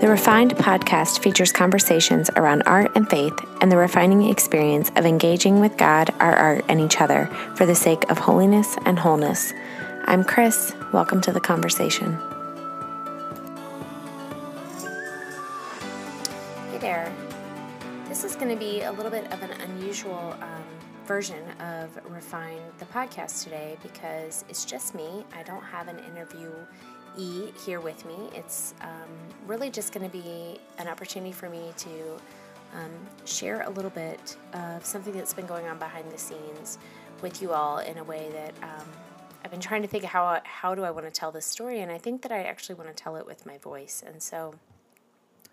The Refined podcast features conversations around art and faith and the refining experience of engaging with God, our art, and each other for the sake of holiness and wholeness. I'm Chris. Welcome to the conversation. Hey there. This is going to be a little bit of an unusual um, version of Refine the podcast today because it's just me. I don't have an interview E here with me. It's um, really just going to be an opportunity for me to um, share a little bit of something that's been going on behind the scenes with you all in a way that um, I've been trying to think how how do I want to tell this story, and I think that I actually want to tell it with my voice, and so.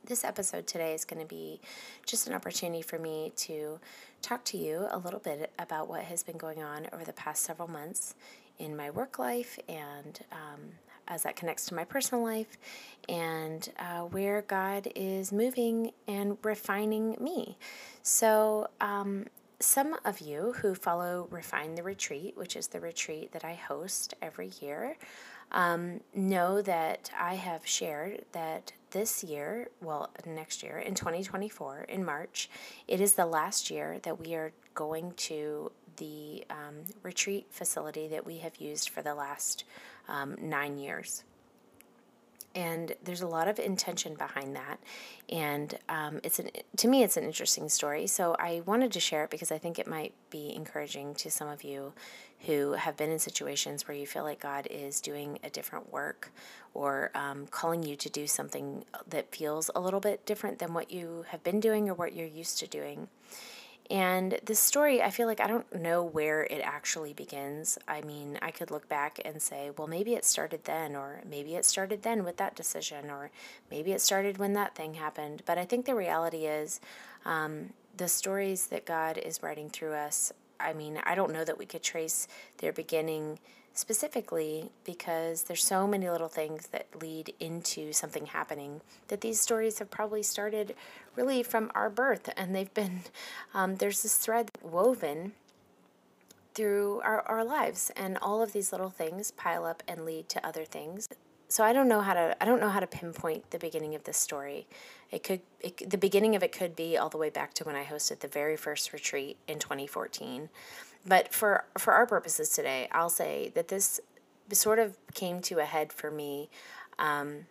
This episode today is going to be just an opportunity for me to talk to you a little bit about what has been going on over the past several months in my work life and um, as that connects to my personal life and uh, where God is moving and refining me. So, um, some of you who follow Refine the Retreat, which is the retreat that I host every year, um, know that I have shared that this year, well, next year, in 2024, in March, it is the last year that we are going to the um, retreat facility that we have used for the last um, nine years. And there's a lot of intention behind that, and um, it's an to me it's an interesting story. So I wanted to share it because I think it might be encouraging to some of you who have been in situations where you feel like God is doing a different work or um, calling you to do something that feels a little bit different than what you have been doing or what you're used to doing. And this story, I feel like I don't know where it actually begins. I mean, I could look back and say, well, maybe it started then, or maybe it started then with that decision, or maybe it started when that thing happened. But I think the reality is um, the stories that God is writing through us, I mean, I don't know that we could trace their beginning specifically because there's so many little things that lead into something happening that these stories have probably started really from our birth. And they've been um, there's this thread woven through our, our lives. And all of these little things pile up and lead to other things. So i don't know how to i don't know how to pinpoint the beginning of this story. It could it, the beginning of it could be all the way back to when i hosted the very first retreat in 2014 but for for our purposes today, I'll say that this sort of came to a head for me um,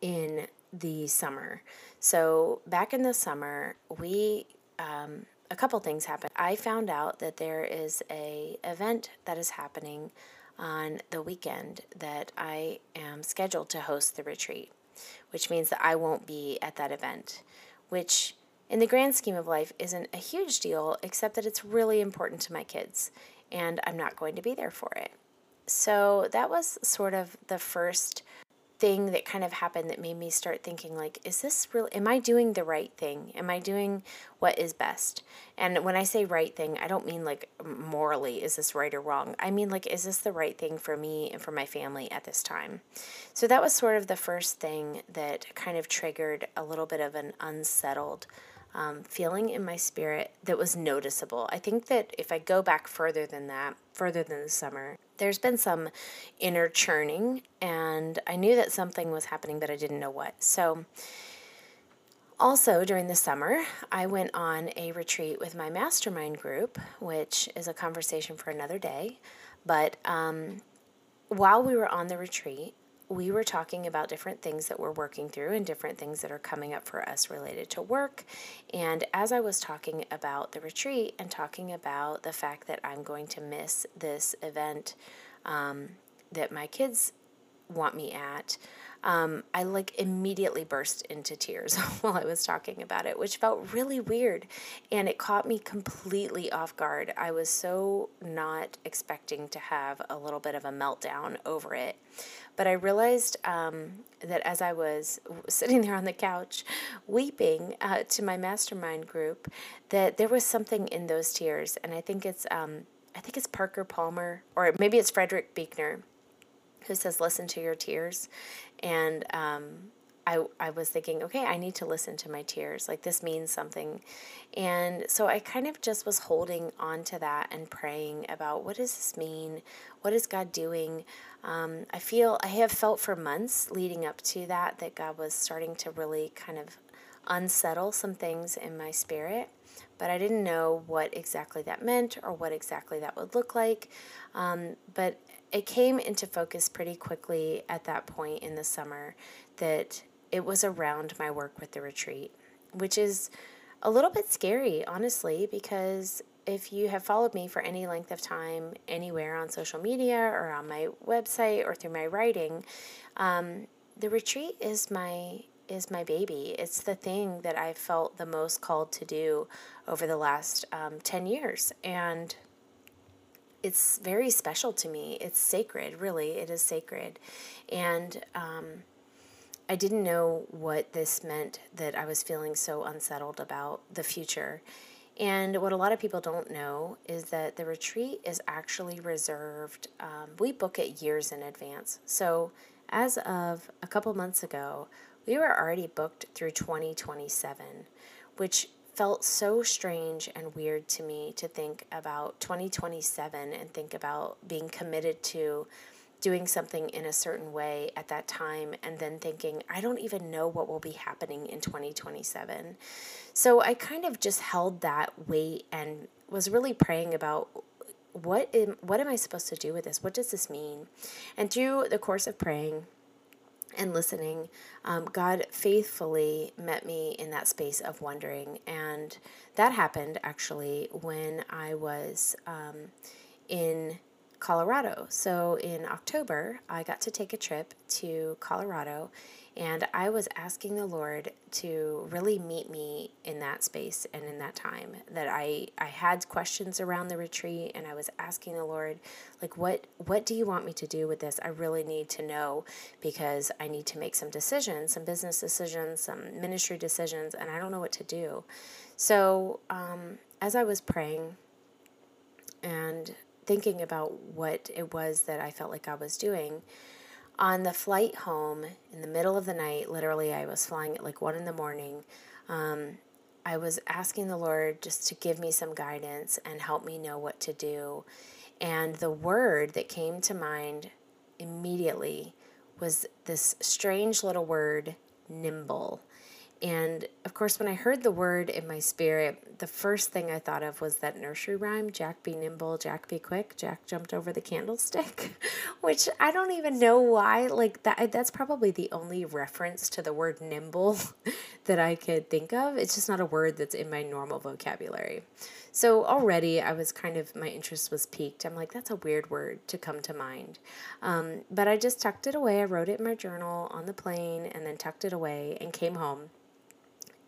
in the summer. So back in the summer, we um, a couple things happened. I found out that there is a event that is happening on the weekend that I am scheduled to host the retreat, which means that I won't be at that event, which in the grand scheme of life isn't a huge deal, except that it's really important to my kids, and I'm not going to be there for it. So that was sort of the first thing that kind of happened that made me start thinking like is this real am i doing the right thing? Am i doing what is best? And when i say right thing i don't mean like morally is this right or wrong? I mean like is this the right thing for me and for my family at this time? So that was sort of the first thing that kind of triggered a little bit of an unsettled um, feeling in my spirit that was noticeable. I think that if I go back further than that, further than the summer, there's been some inner churning, and I knew that something was happening, but I didn't know what. So, also during the summer, I went on a retreat with my mastermind group, which is a conversation for another day. But um, while we were on the retreat, we were talking about different things that we're working through and different things that are coming up for us related to work. And as I was talking about the retreat and talking about the fact that I'm going to miss this event um, that my kids want me at, um, I like immediately burst into tears while I was talking about it, which felt really weird. And it caught me completely off guard. I was so not expecting to have a little bit of a meltdown over it. But I realized um, that as I was sitting there on the couch weeping uh, to my mastermind group, that there was something in those tears. And I think it's, um, I think it's Parker Palmer, or maybe it's Frederick Buechner who says, Listen to your tears. And um, I, I was thinking, okay, I need to listen to my tears. Like, this means something. And so I kind of just was holding on to that and praying about what does this mean? What is God doing? Um, I feel, I have felt for months leading up to that, that God was starting to really kind of unsettle some things in my spirit. But I didn't know what exactly that meant or what exactly that would look like. Um, but it came into focus pretty quickly at that point in the summer that it was around my work with the retreat, which is a little bit scary, honestly, because if you have followed me for any length of time anywhere on social media or on my website or through my writing, um, the retreat is my is my baby. It's the thing that I felt the most called to do over the last um, 10 years. And it's very special to me. It's sacred, really. It is sacred. And um, I didn't know what this meant that I was feeling so unsettled about the future. And what a lot of people don't know is that the retreat is actually reserved, um, we book it years in advance. So, as of a couple months ago, we were already booked through 2027, which felt so strange and weird to me to think about 2027 and think about being committed to doing something in a certain way at that time and then thinking I don't even know what will be happening in 2027. So I kind of just held that weight and was really praying about what am, what am I supposed to do with this? What does this mean? And through the course of praying, and listening, um, God faithfully met me in that space of wondering. And that happened actually when I was um, in Colorado. So in October, I got to take a trip to Colorado and I was asking the Lord to really meet me in that space and in that time. That I, I had questions around the retreat and I was asking the Lord, like, what what do you want me to do with this? I really need to know because I need to make some decisions, some business decisions, some ministry decisions, and I don't know what to do. So um, as I was praying and thinking about what it was that I felt like I was doing, on the flight home in the middle of the night, literally, I was flying at like one in the morning. Um, I was asking the Lord just to give me some guidance and help me know what to do. And the word that came to mind immediately was this strange little word, nimble. And of course, when I heard the word in my spirit, the first thing I thought of was that nursery rhyme Jack be nimble, Jack be quick, Jack jumped over the candlestick, which I don't even know why. Like, that, that's probably the only reference to the word nimble that I could think of. It's just not a word that's in my normal vocabulary. So already I was kind of, my interest was piqued. I'm like, that's a weird word to come to mind. Um, but I just tucked it away. I wrote it in my journal on the plane and then tucked it away and came home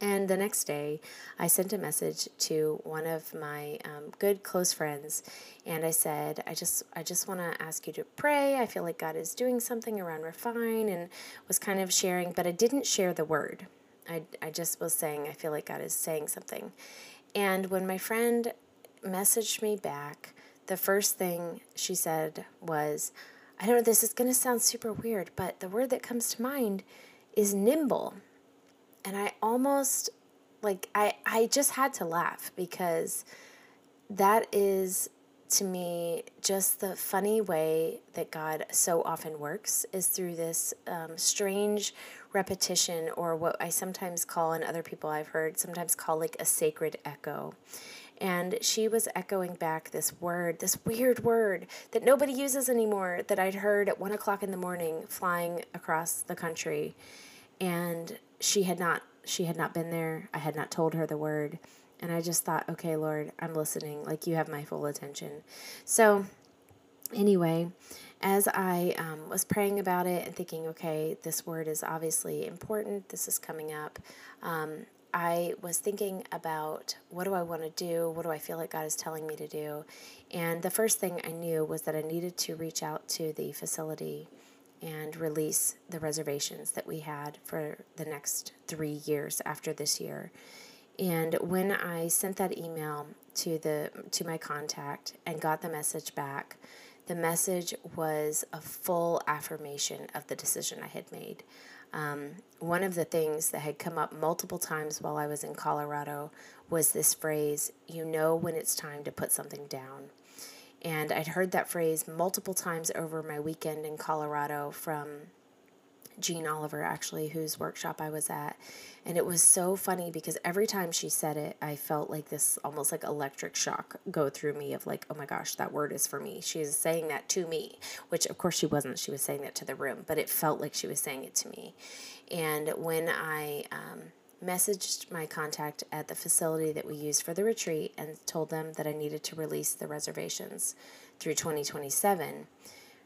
and the next day, I sent a message to one of my um, good close friends, and I said, "I just, I just want to ask you to pray. I feel like God is doing something around Refine," and was kind of sharing, but I didn't share the word. I, I just was saying, I feel like God is saying something. And when my friend messaged me back, the first thing she said was, "I don't know. This is going to sound super weird, but the word that comes to mind is nimble." And I almost like I I just had to laugh because that is to me just the funny way that God so often works is through this um, strange repetition or what I sometimes call and other people I've heard sometimes call like a sacred echo. And she was echoing back this word, this weird word that nobody uses anymore that I'd heard at one o'clock in the morning flying across the country. And she had not she had not been there. I had not told her the word. And I just thought, okay, Lord, I'm listening. Like you have my full attention. So, anyway, as I um, was praying about it and thinking, okay, this word is obviously important, this is coming up, um, I was thinking about what do I want to do? What do I feel like God is telling me to do? And the first thing I knew was that I needed to reach out to the facility and release the reservations that we had for the next three years after this year. And when I sent that email to the to my contact and got the message back the message was a full affirmation of the decision I had made. Um, one of the things that had come up multiple times while I was in Colorado was this phrase, you know when it's time to put something down. And I'd heard that phrase multiple times over my weekend in Colorado from Jean Oliver, actually, whose workshop I was at. And it was so funny because every time she said it, I felt like this almost like electric shock go through me of like, oh my gosh, that word is for me. She is saying that to me, which of course she wasn't. She was saying that to the room, but it felt like she was saying it to me. And when I um, messaged my contact at the facility that we use for the retreat and told them that I needed to release the reservations through 2027,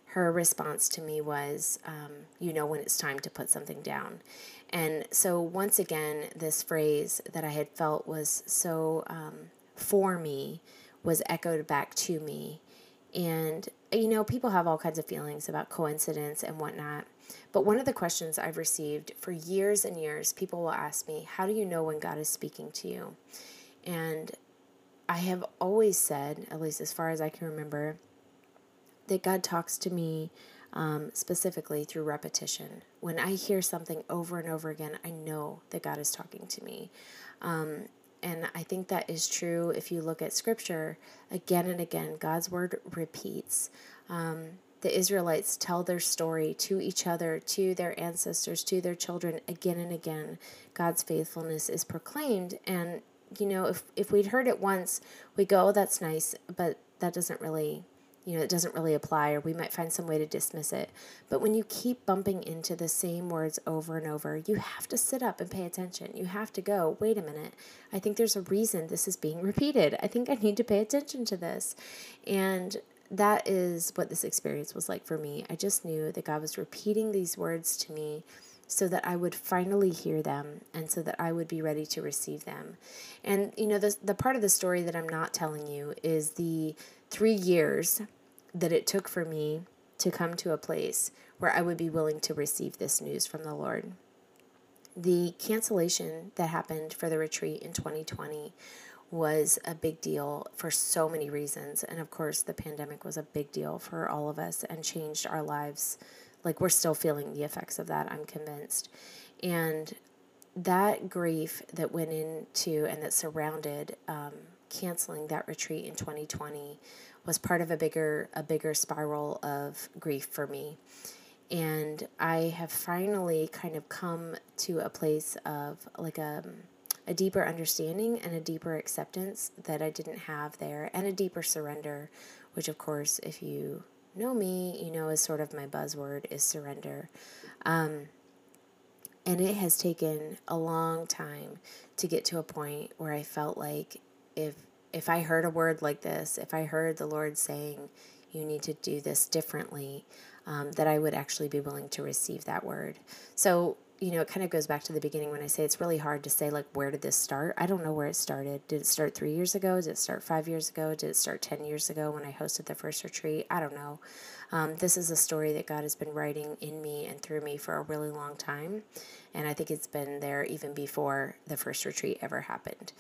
her response to me was, um, You know, when it's time to put something down. And so, once again, this phrase that I had felt was so um, for me was echoed back to me. And, you know, people have all kinds of feelings about coincidence and whatnot. But one of the questions I've received for years and years, people will ask me, How do you know when God is speaking to you? And I have always said, at least as far as I can remember, that God talks to me um, specifically through repetition. When I hear something over and over again, I know that God is talking to me. Um, and I think that is true if you look at scripture again and again, God's word repeats. Um, the Israelites tell their story to each other, to their ancestors, to their children again and again. God's faithfulness is proclaimed. And, you know, if, if we'd heard it once, we go, oh, that's nice, but that doesn't really you know, it doesn't really apply, or we might find some way to dismiss it. But when you keep bumping into the same words over and over, you have to sit up and pay attention. You have to go, wait a minute, I think there's a reason this is being repeated. I think I need to pay attention to this. And that is what this experience was like for me. I just knew that God was repeating these words to me so that I would finally hear them and so that I would be ready to receive them. And you know, the the part of the story that I'm not telling you is the 3 years that it took for me to come to a place where I would be willing to receive this news from the Lord. The cancellation that happened for the retreat in 2020 was a big deal for so many reasons. And of course, the pandemic was a big deal for all of us and changed our lives. Like, we're still feeling the effects of that, I'm convinced. And that grief that went into and that surrounded um, canceling that retreat in 2020 was part of a bigger a bigger spiral of grief for me and i have finally kind of come to a place of like a a deeper understanding and a deeper acceptance that I didn't have there, and a deeper surrender, which, of course, if you know me, you know is sort of my buzzword is surrender. Um, and it has taken a long time to get to a point where I felt like if if I heard a word like this, if I heard the Lord saying, you need to do this differently, um, that I would actually be willing to receive that word. So, you know, it kind of goes back to the beginning when I say it's really hard to say, like, where did this start? I don't know where it started. Did it start three years ago? Did it start five years ago? Did it start 10 years ago when I hosted the first retreat? I don't know. Um, this is a story that God has been writing in me and through me for a really long time. And I think it's been there even before the first retreat ever happened.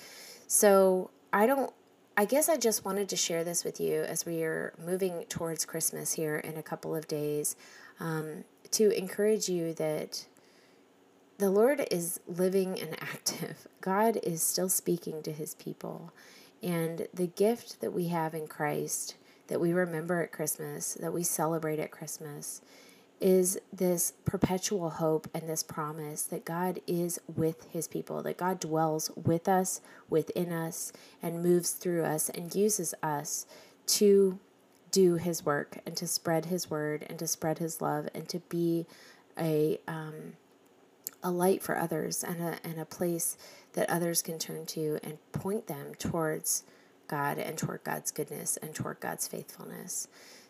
So I don't I guess I just wanted to share this with you as we are moving towards Christmas here in a couple of days um, to encourage you that the Lord is living and active. God is still speaking to his people. And the gift that we have in Christ, that we remember at Christmas, that we celebrate at Christmas, is this perpetual hope and this promise that God is with his people, that God dwells with us, within us, and moves through us and uses us to do his work and to spread his word and to spread his love and to be a um, a light for others and a and a place that others can turn to and point them towards God and toward God's goodness and toward God's faithfulness.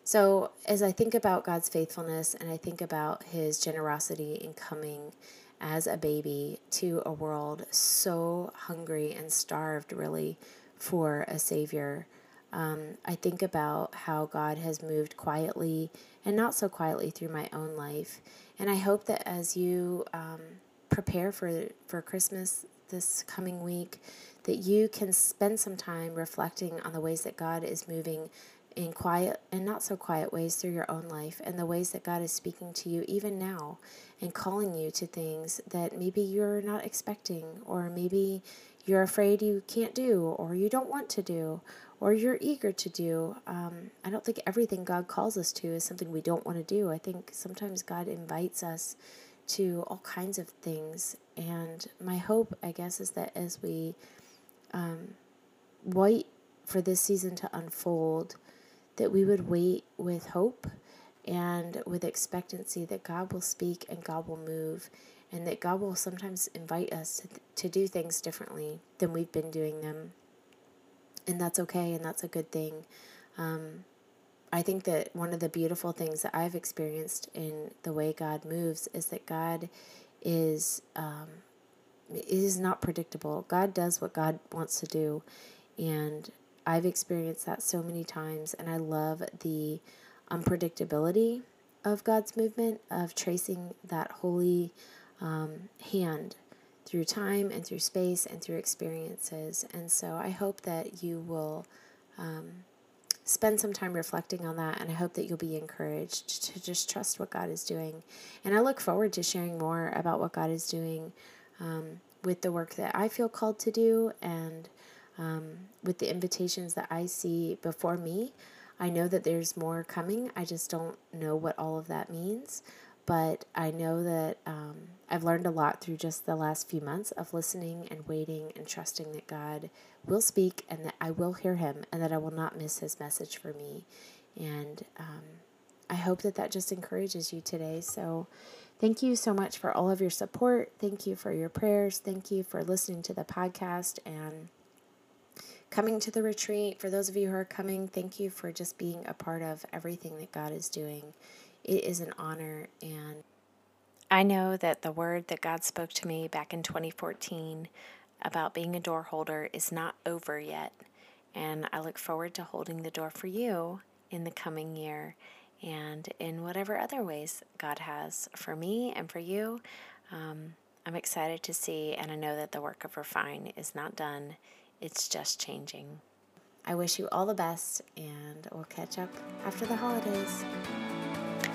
So, as I think about God's faithfulness and I think about his generosity in coming as a baby to a world so hungry and starved, really, for a Savior, um, I think about how God has moved quietly and not so quietly through my own life. And I hope that as you um, prepare for, for Christmas this coming week, that you can spend some time reflecting on the ways that God is moving in quiet and not so quiet ways through your own life and the ways that God is speaking to you even now and calling you to things that maybe you're not expecting or maybe you're afraid you can't do or you don't want to do or you're eager to do. Um, I don't think everything God calls us to is something we don't want to do. I think sometimes God invites us to all kinds of things. And my hope, I guess, is that as we um, wait for this season to unfold, that we would wait with hope and with expectancy that God will speak and God will move and that God will sometimes invite us to, to do things differently than we've been doing them. And that's okay and that's a good thing. Um, I think that one of the beautiful things that I've experienced in the way God moves is that God is um, is not predictable. God does what God wants to do, and I've experienced that so many times, and I love the unpredictability of God's movement, of tracing that holy um, hand through time and through space and through experiences. And so I hope that you will um, spend some time reflecting on that, and I hope that you'll be encouraged to just trust what God is doing. And I look forward to sharing more about what God is doing um, with the work that I feel called to do and um, with the invitations that I see before me. I know that there's more coming. I just don't know what all of that means. But I know that um, I've learned a lot through just the last few months of listening and waiting and trusting that God will speak and that I will hear Him and that I will not miss His message for me. And um, I hope that that just encourages you today. So, thank you so much for all of your support. Thank you for your prayers. Thank you for listening to the podcast and coming to the retreat. For those of you who are coming, thank you for just being a part of everything that God is doing. It is an honor and I know that the word that God spoke to me back in 2014 about being a door holder is not over yet. And I look forward to holding the door for you in the coming year and in whatever other ways God has for me and for you. Um, I'm excited to see, and I know that the work of Refine is not done. It's just changing. I wish you all the best, and we'll catch up after the holidays.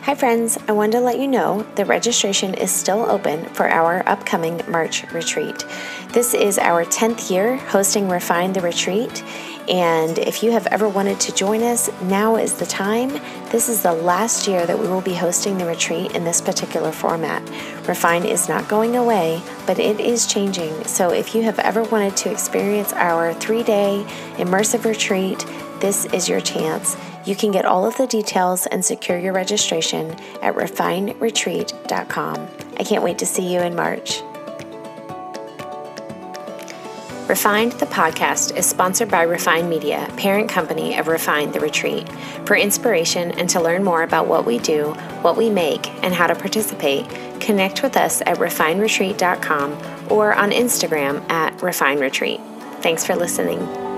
Hi, friends. I wanted to let you know that registration is still open for our upcoming March retreat. This is our 10th year hosting Refine the Retreat, and if you have ever wanted to join us, now is the time. This is the last year that we will be hosting the retreat in this particular format. Refine is not going away, but it is changing. So if you have ever wanted to experience our three day immersive retreat, this is your chance. You can get all of the details and secure your registration at refineretreat.com. I can't wait to see you in March. Refine the podcast is sponsored by Refine Media, parent company of Refine the Retreat. For inspiration and to learn more about what we do, what we make, and how to participate, connect with us at refineretreat.com or on Instagram at refineretreat. Thanks for listening.